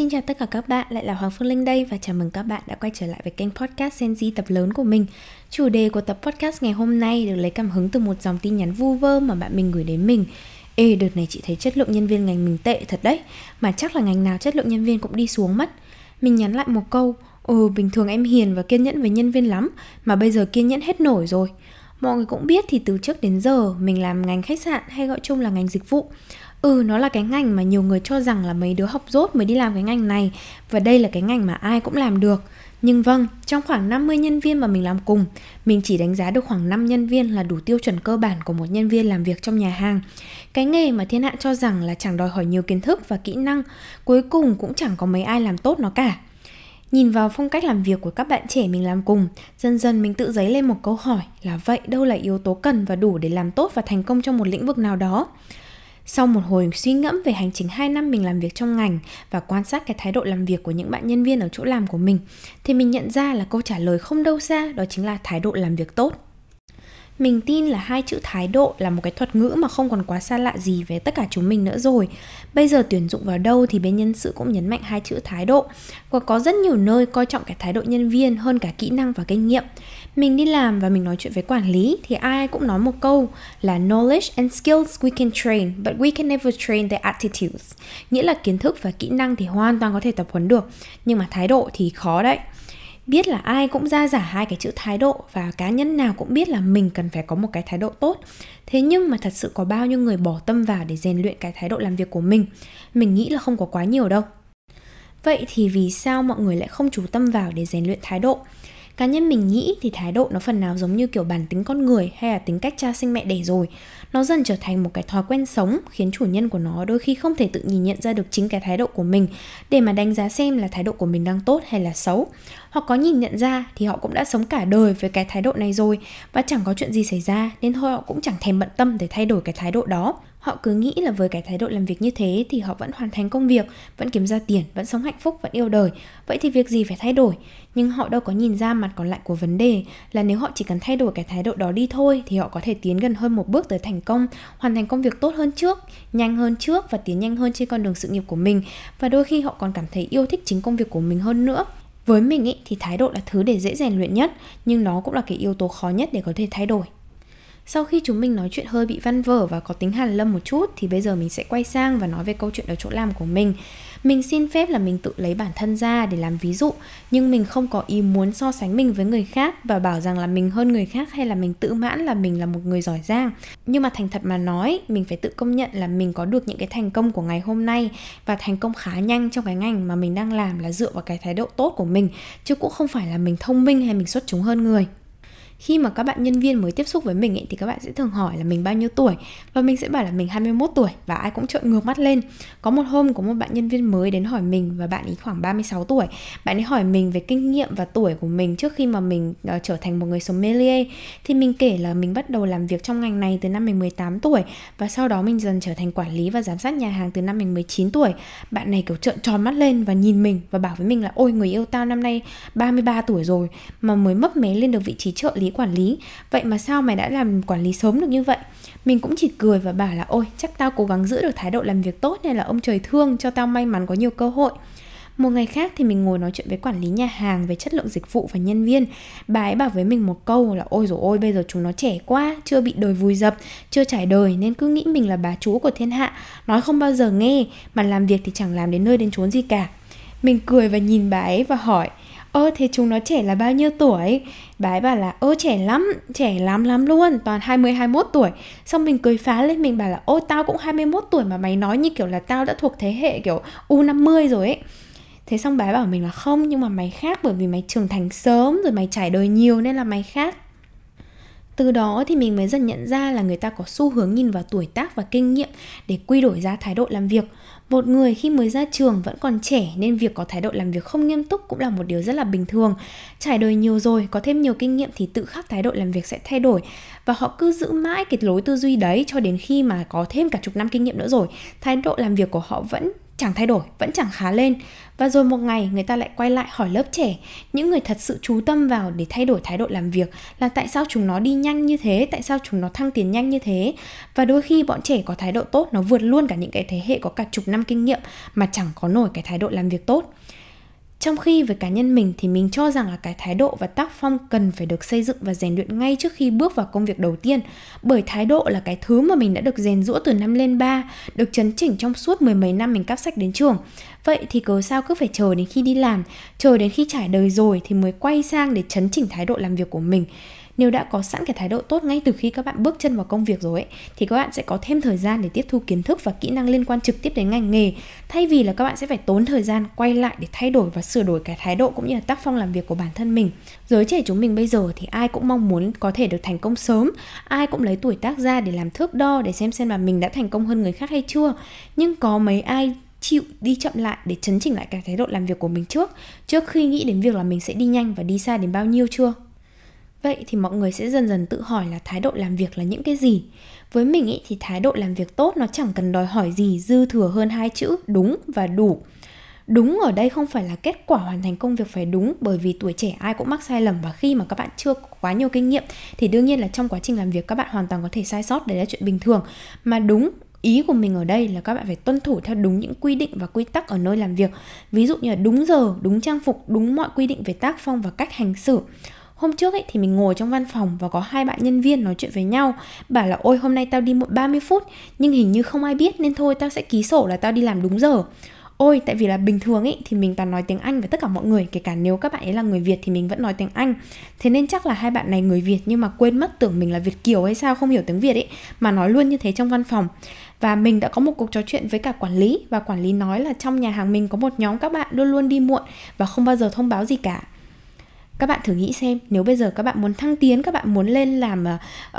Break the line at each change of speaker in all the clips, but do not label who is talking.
Xin chào tất cả các bạn, lại là Hoàng Phương Linh đây và chào mừng các bạn đã quay trở lại với kênh podcast Gen Z tập lớn của mình. Chủ đề của tập podcast ngày hôm nay được lấy cảm hứng từ một dòng tin nhắn vu vơ mà bạn mình gửi đến mình. Ê, đợt này chị thấy chất lượng nhân viên ngành mình tệ thật đấy, mà chắc là ngành nào chất lượng nhân viên cũng đi xuống mất. Mình nhắn lại một câu, ừ bình thường em hiền và kiên nhẫn với nhân viên lắm, mà bây giờ kiên nhẫn hết nổi rồi. Mọi người cũng biết thì từ trước đến giờ mình làm ngành khách sạn hay gọi chung là ngành dịch vụ Ừ, nó là cái ngành mà nhiều người cho rằng là mấy đứa học dốt mới đi làm cái ngành này Và đây là cái ngành mà ai cũng làm được. Nhưng vâng, trong khoảng 50 nhân viên mà mình làm cùng Mình chỉ đánh giá được khoảng 5 nhân viên là đủ tiêu chuẩn cơ bản của một nhân viên làm việc trong nhà hàng. Cái nghề mà thiên hạ cho rằng là chẳng đòi hỏi nhiều kiến thức và kỹ năng Cuối cùng cũng chẳng có mấy ai làm tốt nó cả. Nhìn vào phong cách làm việc của các bạn trẻ mình làm cùng, dần dần mình tự dấy lên một câu hỏi là vậy đâu là yếu tố cần và đủ để làm tốt và thành công trong một lĩnh vực nào đó? Sau một hồi suy ngẫm về hành trình 2 năm mình làm việc trong ngành và quan sát cái thái độ làm việc của những bạn nhân viên ở chỗ làm của mình, thì mình nhận ra là câu trả lời không đâu xa đó chính là thái độ làm việc tốt. Mình tin là hai chữ thái độ là một cái thuật ngữ mà không còn quá xa lạ gì với tất cả chúng mình nữa rồi. Bây giờ tuyển dụng vào đâu thì bên nhân sự cũng nhấn mạnh hai chữ thái độ. Và có rất nhiều nơi coi trọng cái thái độ nhân viên hơn cả kỹ năng và kinh nghiệm. Mình đi làm và mình nói chuyện với quản lý thì ai cũng nói một câu là knowledge and skills we can train, but we can never train the attitudes. Nghĩa là kiến thức và kỹ năng thì hoàn toàn có thể tập huấn được, nhưng mà thái độ thì khó đấy biết là ai cũng ra giả hai cái chữ thái độ và cá nhân nào cũng biết là mình cần phải có một cái thái độ tốt. Thế nhưng mà thật sự có bao nhiêu người bỏ tâm vào để rèn luyện cái thái độ làm việc của mình? Mình nghĩ là không có quá nhiều đâu. Vậy thì vì sao mọi người lại không chú tâm vào để rèn luyện thái độ? Cá nhân mình nghĩ thì thái độ nó phần nào giống như kiểu bản tính con người hay là tính cách cha sinh mẹ đẻ rồi. Nó dần trở thành một cái thói quen sống khiến chủ nhân của nó đôi khi không thể tự nhìn nhận ra được chính cái thái độ của mình. Để mà đánh giá xem là thái độ của mình đang tốt hay là xấu. Hoặc có nhìn nhận ra thì họ cũng đã sống cả đời với cái thái độ này rồi. Và chẳng có chuyện gì xảy ra nên thôi họ cũng chẳng thèm bận tâm để thay đổi cái thái độ đó họ cứ nghĩ là với cái thái độ làm việc như thế thì họ vẫn hoàn thành công việc vẫn kiếm ra tiền vẫn sống hạnh phúc vẫn yêu đời. Vậy thì việc gì phải thay đổi? Nhưng họ đâu có nhìn ra mặt còn lại của vấn đề là nếu họ chỉ cần thay đổi cái thái độ đó đi thôi thì họ có thể tiến gần hơn một bước tới thành công hoàn thành công việc tốt hơn trước nhanh hơn trước và tiến nhanh hơn trên con đường sự nghiệp của mình. Và đôi khi họ còn cảm thấy yêu thích chính công việc của mình hơn nữa. Với mình ý, thì thái độ là thứ để dễ rèn luyện nhất nhưng nó cũng là cái yếu tố khó nhất để có thể thay đổi sau khi chúng mình nói chuyện hơi bị văn vở và có tính hàn lâm một chút thì bây giờ mình sẽ quay sang và nói về câu chuyện ở chỗ làm của mình. Mình xin phép là mình tự lấy bản thân ra để làm ví dụ nhưng mình không có ý muốn so sánh mình với người khác và bảo rằng là mình hơn người khác hay là mình tự mãn là mình là một người giỏi giang. Nhưng mà thành thật mà nói, mình phải tự công nhận là mình có được những cái thành công của ngày hôm nay và thành công khá nhanh trong cái ngành mà mình đang làm là dựa vào cái thái độ tốt của mình chứ cũng không phải là mình thông minh hay mình xuất chúng hơn người khi mà các bạn nhân viên mới tiếp xúc với mình ấy, thì các bạn sẽ thường hỏi là mình bao nhiêu tuổi và mình sẽ bảo là mình 21 tuổi và ai cũng trợn ngược mắt lên. Có một hôm có một bạn nhân viên mới đến hỏi mình và bạn ấy khoảng 36 tuổi. Bạn ấy hỏi mình về kinh nghiệm và tuổi của mình trước khi mà mình uh, trở thành một người sommelier thì mình kể là mình bắt đầu làm việc trong ngành này từ năm mình 18 tuổi và sau đó mình dần trở thành quản lý và giám sát nhà hàng từ năm mình 19 tuổi. Bạn này kiểu trợn tròn mắt lên và nhìn mình và bảo với mình là ôi người yêu tao năm nay 33 tuổi rồi mà mới mấp mé lên được vị trí trợ lý quản lý. Vậy mà sao mày đã làm quản lý sớm được như vậy? Mình cũng chỉ cười và bảo là ôi chắc tao cố gắng giữ được thái độ làm việc tốt nên là ông trời thương cho tao may mắn có nhiều cơ hội. Một ngày khác thì mình ngồi nói chuyện với quản lý nhà hàng về chất lượng dịch vụ và nhân viên. Bà ấy bảo với mình một câu là Ôi rồi ôi bây giờ chúng nó trẻ quá, chưa bị đời vùi dập, chưa trải đời Nên cứ nghĩ mình là bà chú của thiên hạ Nói không bao giờ nghe, mà làm việc thì chẳng làm đến nơi đến chốn gì cả. Mình cười và nhìn bà ấy và hỏi ơ, thế chúng nó trẻ là bao nhiêu tuổi? Bà ấy bảo là, ơ, trẻ lắm trẻ lắm lắm luôn, toàn 20 21 tuổi. Xong mình cười phá lên, mình bảo là ô tao cũng 21 tuổi mà mày nói như kiểu là tao đã thuộc thế hệ kiểu U50 rồi ấy. Thế xong bà ấy bảo mình là, không, nhưng mà mày khác bởi vì mày trưởng thành sớm rồi, mày trải đời nhiều nên là mày khác từ đó thì mình mới dần nhận ra là người ta có xu hướng nhìn vào tuổi tác và kinh nghiệm để quy đổi ra thái độ làm việc. Một người khi mới ra trường vẫn còn trẻ nên việc có thái độ làm việc không nghiêm túc cũng là một điều rất là bình thường. Trải đời nhiều rồi, có thêm nhiều kinh nghiệm thì tự khắc thái độ làm việc sẽ thay đổi và họ cứ giữ mãi cái lối tư duy đấy cho đến khi mà có thêm cả chục năm kinh nghiệm nữa rồi. Thái độ làm việc của họ vẫn chẳng thay đổi, vẫn chẳng khá lên. Và rồi một ngày người ta lại quay lại hỏi lớp trẻ, những người thật sự chú tâm vào để thay đổi thái độ làm việc là tại sao chúng nó đi nhanh như thế, tại sao chúng nó thăng tiến nhanh như thế. Và đôi khi bọn trẻ có thái độ tốt nó vượt luôn cả những cái thế hệ có cả chục năm kinh nghiệm mà chẳng có nổi cái thái độ làm việc tốt. Trong khi với cá nhân mình thì mình cho rằng là cái thái độ và tác phong cần phải được xây dựng và rèn luyện ngay trước khi bước vào công việc đầu tiên. Bởi thái độ là cái thứ mà mình đã được rèn rũa từ năm lên ba, được chấn chỉnh trong suốt mười mấy năm mình cắp sách đến trường. Vậy thì cớ sao cứ phải chờ đến khi đi làm, chờ đến khi trải đời rồi thì mới quay sang để chấn chỉnh thái độ làm việc của mình nếu đã có sẵn cái thái độ tốt ngay từ khi các bạn bước chân vào công việc rồi ấy, thì các bạn sẽ có thêm thời gian để tiếp thu kiến thức và kỹ năng liên quan trực tiếp đến ngành nghề. Thay vì là các bạn sẽ phải tốn thời gian quay lại để thay đổi và sửa đổi cái thái độ cũng như là tác phong làm việc của bản thân mình. Giới trẻ chúng mình bây giờ thì ai cũng mong muốn có thể được thành công sớm, ai cũng lấy tuổi tác ra để làm thước đo để xem xem là mình đã thành công hơn người khác hay chưa. Nhưng có mấy ai chịu đi chậm lại để chấn chỉnh lại cái thái độ làm việc của mình trước? Trước khi nghĩ đến việc là mình sẽ đi nhanh và đi xa đến bao nhiêu chưa? Vậy thì mọi người sẽ dần dần tự hỏi là thái độ làm việc là những cái gì? Với mình ý, thì thái độ làm việc tốt nó chẳng cần đòi hỏi gì dư thừa hơn hai chữ đúng và đủ. Đúng ở đây không phải là kết quả hoàn thành công việc phải đúng bởi vì tuổi trẻ ai cũng mắc sai lầm và khi mà các bạn chưa có quá nhiều kinh nghiệm thì đương nhiên là trong quá trình làm việc các bạn hoàn toàn có thể sai sót đấy là chuyện bình thường. Mà đúng ý của mình ở đây là các bạn phải tuân thủ theo đúng những quy định và quy tắc ở nơi làm việc ví dụ như là đúng giờ đúng trang phục đúng mọi quy định về tác phong và cách hành xử Hôm trước ấy thì mình ngồi trong văn phòng và có hai bạn nhân viên nói chuyện với nhau, Bảo là, ôi, hôm nay tao đi muộn 30 phút, Nhưng hình như không ai biết nên thôi, tao sẽ ký sổ là tao đi làm đúng giờ. Ôi, tại vì là bình thường ấy thì mình toàn nói tiếng Anh với tất cả mọi người, Kể cả nếu các bạn ấy là người Việt thì mình vẫn nói tiếng Anh. Thế nên chắc là hai bạn này người Việt nhưng mà quên mất tưởng mình là Việt Kiều hay sao, không hiểu tiếng Việt ấy, Mà nói luôn như thế trong văn phòng. Và mình đã có một cuộc trò chuyện với cả quản lý, và quản lý nói là trong nhà hàng mình có một nhóm các bạn luôn luôn đi muộn và không bao giờ thông báo gì cả các bạn thử nghĩ xem nếu bây giờ các bạn muốn thăng tiến các bạn muốn lên làm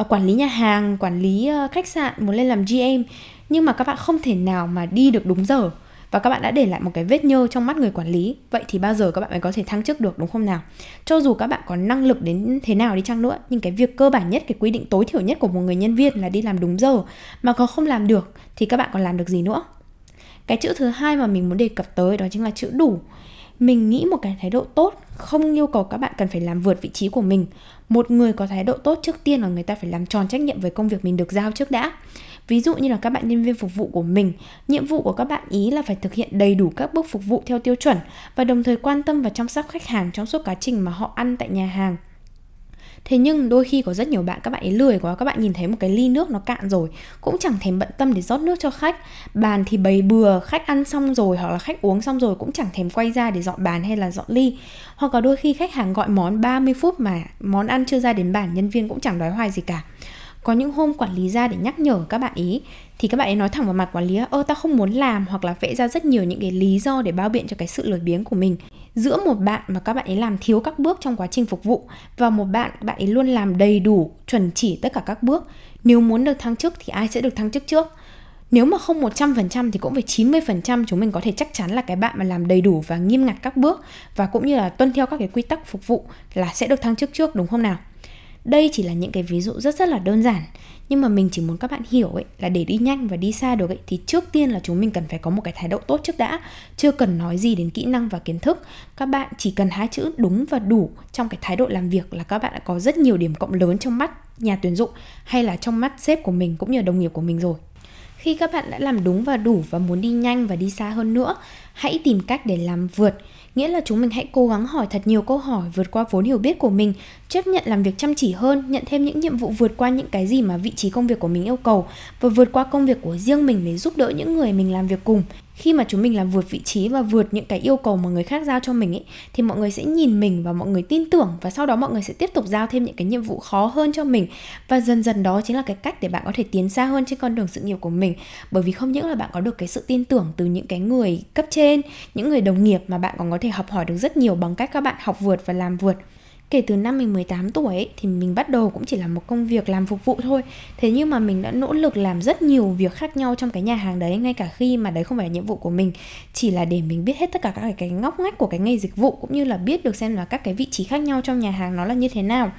uh, quản lý nhà hàng quản lý uh, khách sạn muốn lên làm gm nhưng mà các bạn không thể nào mà đi được đúng giờ và các bạn đã để lại một cái vết nhơ trong mắt người quản lý vậy thì bao giờ các bạn mới có thể thăng chức được đúng không nào? Cho dù các bạn có năng lực đến thế nào đi chăng nữa nhưng cái việc cơ bản nhất cái quy định tối thiểu nhất của một người nhân viên là đi làm đúng giờ mà có không làm được thì các bạn còn làm được gì nữa? Cái chữ thứ hai mà mình muốn đề cập tới đó chính là chữ đủ mình nghĩ một cái thái độ tốt, không yêu cầu các bạn cần phải làm vượt vị trí của mình. Một người có thái độ tốt trước tiên là người ta phải làm tròn trách nhiệm với công việc mình được giao trước đã. Ví dụ như là các bạn nhân viên phục vụ của mình, nhiệm vụ của các bạn ý là phải thực hiện đầy đủ các bước phục vụ theo tiêu chuẩn và đồng thời quan tâm và chăm sóc khách hàng trong suốt quá trình mà họ ăn tại nhà hàng. Thế nhưng đôi khi có rất nhiều bạn, các bạn ấy lười quá, Các bạn nhìn thấy một cái ly nước nó cạn rồi, Cũng chẳng thèm bận tâm để rót nước cho khách. Bàn thì bày bừa, Khách ăn xong rồi hoặc là khách uống xong rồi Cũng chẳng thèm quay ra để dọn bàn hay là dọn ly. Hoặc là đôi khi khách hàng gọi món 30 phút Mà món ăn chưa ra đến bàn, Nhân viên cũng chẳng đói hoài gì cả có những hôm quản lý ra để nhắc nhở các bạn ý, thì các bạn ấy nói thẳng vào mặt quản lý ơ, tao không muốn làm hoặc là vẽ ra rất nhiều những cái lý do để bao biện cho cái sự lười biếng của mình giữa một bạn mà các bạn ấy làm thiếu các bước trong quá trình phục vụ và một bạn bạn ấy luôn làm đầy đủ, chuẩn chỉ tất cả các bước, nếu muốn được thăng chức thì ai sẽ được thăng chức trước nếu mà không 100% thì cũng phải 90% chúng mình có thể chắc chắn là cái bạn mà làm đầy đủ và nghiêm ngặt các bước và cũng như là tuân theo các cái quy tắc phục vụ là sẽ được thăng chức trước, đúng không nào? Đây chỉ là những cái ví dụ rất rất là đơn giản. Nhưng mà mình chỉ muốn các bạn hiểu ấy, Là để đi nhanh và đi xa được ấy, Thì trước tiên là chúng mình cần phải có một cái thái độ tốt trước đã. Chưa cần nói gì đến kỹ năng và kiến thức. Các bạn chỉ cần hai chữ đúng và đủ Trong cái thái độ làm việc là các bạn đã có rất nhiều điểm cộng lớn trong mắt nhà tuyển dụng Hay là trong mắt sếp của mình cũng như đồng nghiệp của mình rồi. Khi các bạn đã làm đúng và đủ và muốn đi nhanh và đi xa hơn nữa, hãy tìm cách để làm vượt nghĩa là chúng mình hãy cố gắng hỏi thật nhiều câu hỏi, vượt qua vốn hiểu biết của mình, chấp nhận làm việc chăm chỉ hơn, nhận thêm những nhiệm vụ vượt qua những cái gì mà vị trí công việc của mình yêu cầu, và vượt qua công việc của riêng mình để giúp đỡ những người mình làm việc cùng khi mà chúng mình làm vượt vị trí và vượt những cái yêu cầu mà người khác giao cho mình ấy, thì mọi người sẽ nhìn mình và mọi người tin tưởng và sau đó mọi người sẽ tiếp tục giao thêm những cái nhiệm vụ khó hơn cho mình. Và dần dần đó chính là cái cách để bạn có thể tiến xa hơn trên con đường sự nghiệp của mình. Bởi vì không những là bạn có được cái sự tin tưởng từ những cái người cấp trên, những người đồng nghiệp mà bạn còn có thể học hỏi được rất nhiều bằng cách các bạn học vượt và làm vượt kể từ năm mình 18 tuổi ấy, thì mình bắt đầu cũng chỉ là một công việc làm phục vụ thôi. Thế nhưng mà mình đã nỗ lực làm rất nhiều việc khác nhau trong cái nhà hàng đấy ngay cả khi mà đấy không phải là nhiệm vụ của mình. Chỉ là để mình biết hết tất cả các cái ngóc ngách của cái nghề dịch vụ cũng như là biết được xem là các cái vị trí khác nhau trong nhà hàng nó là như thế nào.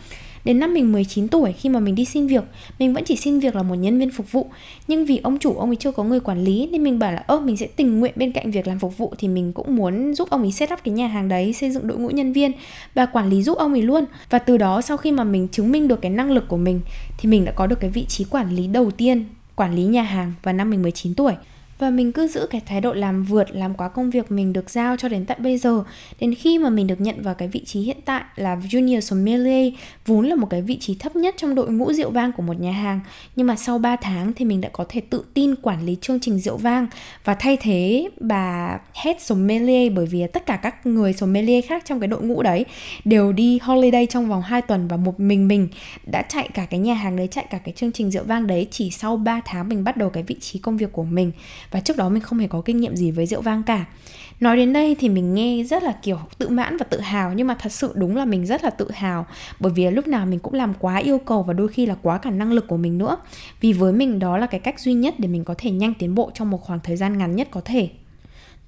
Đến năm mình 19 tuổi, khi mà mình đi xin việc, Mình vẫn chỉ xin việc là một nhân viên phục vụ. Nhưng vì ông chủ ông ấy chưa có người quản lý Nên mình bảo là, ơ, mình sẽ tình nguyện bên cạnh việc làm phục vụ Thì mình cũng muốn giúp ông ấy set up cái nhà hàng đấy, Xây dựng đội ngũ nhân viên Và quản lý giúp ông ấy luôn. Và từ đó, sau khi mà mình chứng minh được cái năng lực của mình, Thì mình đã có được cái vị trí quản lý đầu tiên, Quản lý nhà hàng vào năm mình 19 tuổi và mình cứ giữ cái thái độ làm vượt, làm quá công việc mình được giao cho đến tận bây giờ. Đến khi mà mình được nhận vào cái vị trí hiện tại là junior sommelier, vốn là một cái vị trí thấp nhất trong đội ngũ rượu vang của một nhà hàng. Nhưng mà sau 3 tháng thì mình đã có thể tự tin quản lý chương trình rượu vang. Và thay thế bà head sommelier, bởi vì tất cả các người sommelier khác trong cái đội ngũ đấy đều đi holiday trong vòng 2 tuần và một mình mình đã chạy cả cái nhà hàng đấy, chạy cả cái chương trình rượu vang đấy chỉ sau 3 tháng mình bắt đầu cái vị trí công việc của mình và trước đó mình không hề có kinh nghiệm gì với rượu vang cả. Nói đến đây thì mình nghe rất là kiểu tự mãn và tự hào, nhưng mà thật sự đúng là mình rất là tự hào. Bởi vì lúc nào mình cũng làm quá yêu cầu và đôi khi là quá cả năng lực của mình nữa. Vì với mình đó là cái cách duy nhất để mình có thể nhanh tiến bộ trong một khoảng thời gian ngắn nhất có thể.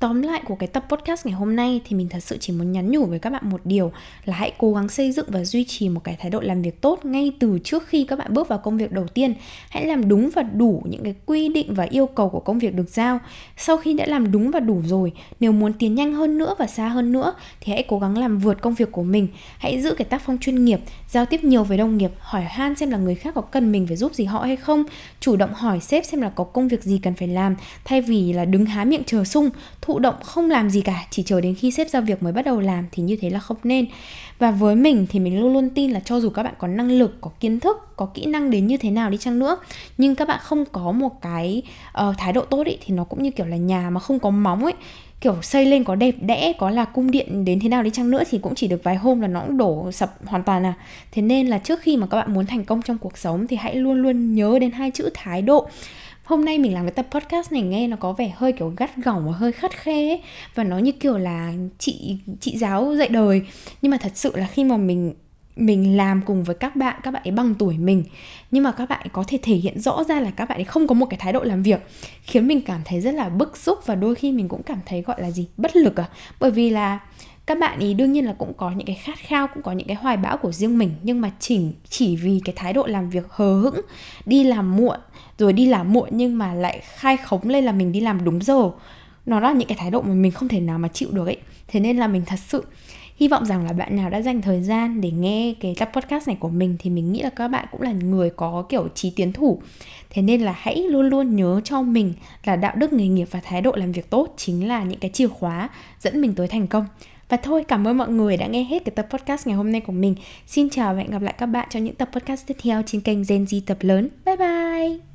Tóm lại của cái tập podcast ngày hôm nay thì mình thật sự chỉ muốn nhắn nhủ với các bạn một điều là hãy cố gắng xây dựng và duy trì một cái thái độ làm việc tốt ngay từ trước khi các bạn bước vào công việc đầu tiên. Hãy làm đúng và đủ những cái quy định và yêu cầu của công việc được giao. Sau khi đã làm đúng và đủ rồi, nếu muốn tiến nhanh hơn nữa và xa hơn nữa thì hãy cố gắng làm vượt công việc của mình. Hãy giữ cái tác phong chuyên nghiệp, giao tiếp nhiều với đồng nghiệp, hỏi han xem là người khác có cần mình phải giúp gì họ hay không, chủ động hỏi sếp xem là có công việc gì cần phải làm thay vì là đứng há miệng chờ sung thụ động không làm gì cả chỉ chờ đến khi xếp giao việc mới bắt đầu làm thì như thế là không nên. Và với mình thì mình luôn luôn tin là cho dù các bạn có năng lực có kiến thức có kỹ năng đến như thế nào đi chăng nữa nhưng các bạn không có một cái uh, thái độ tốt ý, thì nó cũng như kiểu là nhà mà không có móng ấy kiểu xây lên có đẹp đẽ có là cung điện đến thế nào đi chăng nữa thì cũng chỉ được vài hôm là nó cũng đổ sập hoàn toàn à. Thế nên là trước khi mà các bạn muốn thành công trong cuộc sống thì hãy luôn luôn nhớ đến hai chữ thái độ hôm nay mình làm cái tập podcast này nghe nó có vẻ hơi kiểu gắt gỏng và hơi khắt khe ấy. và nó như kiểu là chị chị giáo dạy đời. Nhưng mà thật sự là khi mà mình mình làm cùng với các bạn các bạn ấy bằng tuổi mình, nhưng mà các bạn ấy có thể thể hiện rõ ra là các bạn ấy không có một cái thái độ làm việc, khiến mình cảm thấy rất là bức xúc và đôi khi mình cũng cảm thấy gọi là gì? Bất lực à? Bởi vì là các bạn ý đương nhiên là cũng có những cái khát khao, cũng có những cái hoài bão của riêng mình, nhưng mà chỉ chỉ vì cái thái độ làm việc hờ hững, đi làm muộn, rồi đi làm muộn nhưng mà lại khai khống lên là mình đi làm đúng giờ. Nó là những cái thái độ mà mình không thể nào mà chịu được ấy. Thế nên là mình thật sự hy vọng rằng là bạn nào đã dành thời gian để nghe cái tập podcast này của mình thì mình nghĩ là các bạn cũng là người có kiểu trí tiến thủ. Thế nên là hãy luôn luôn nhớ cho mình là đạo đức, nghề nghiệp và thái độ làm việc tốt chính là những cái chìa khóa dẫn mình tới thành công và thôi, cảm ơn mọi người đã nghe hết cái tập podcast ngày hôm nay của mình. Xin chào và hẹn gặp lại các bạn trong những tập podcast tiếp theo trên kênh Gen Z tập lớn. Bye bye!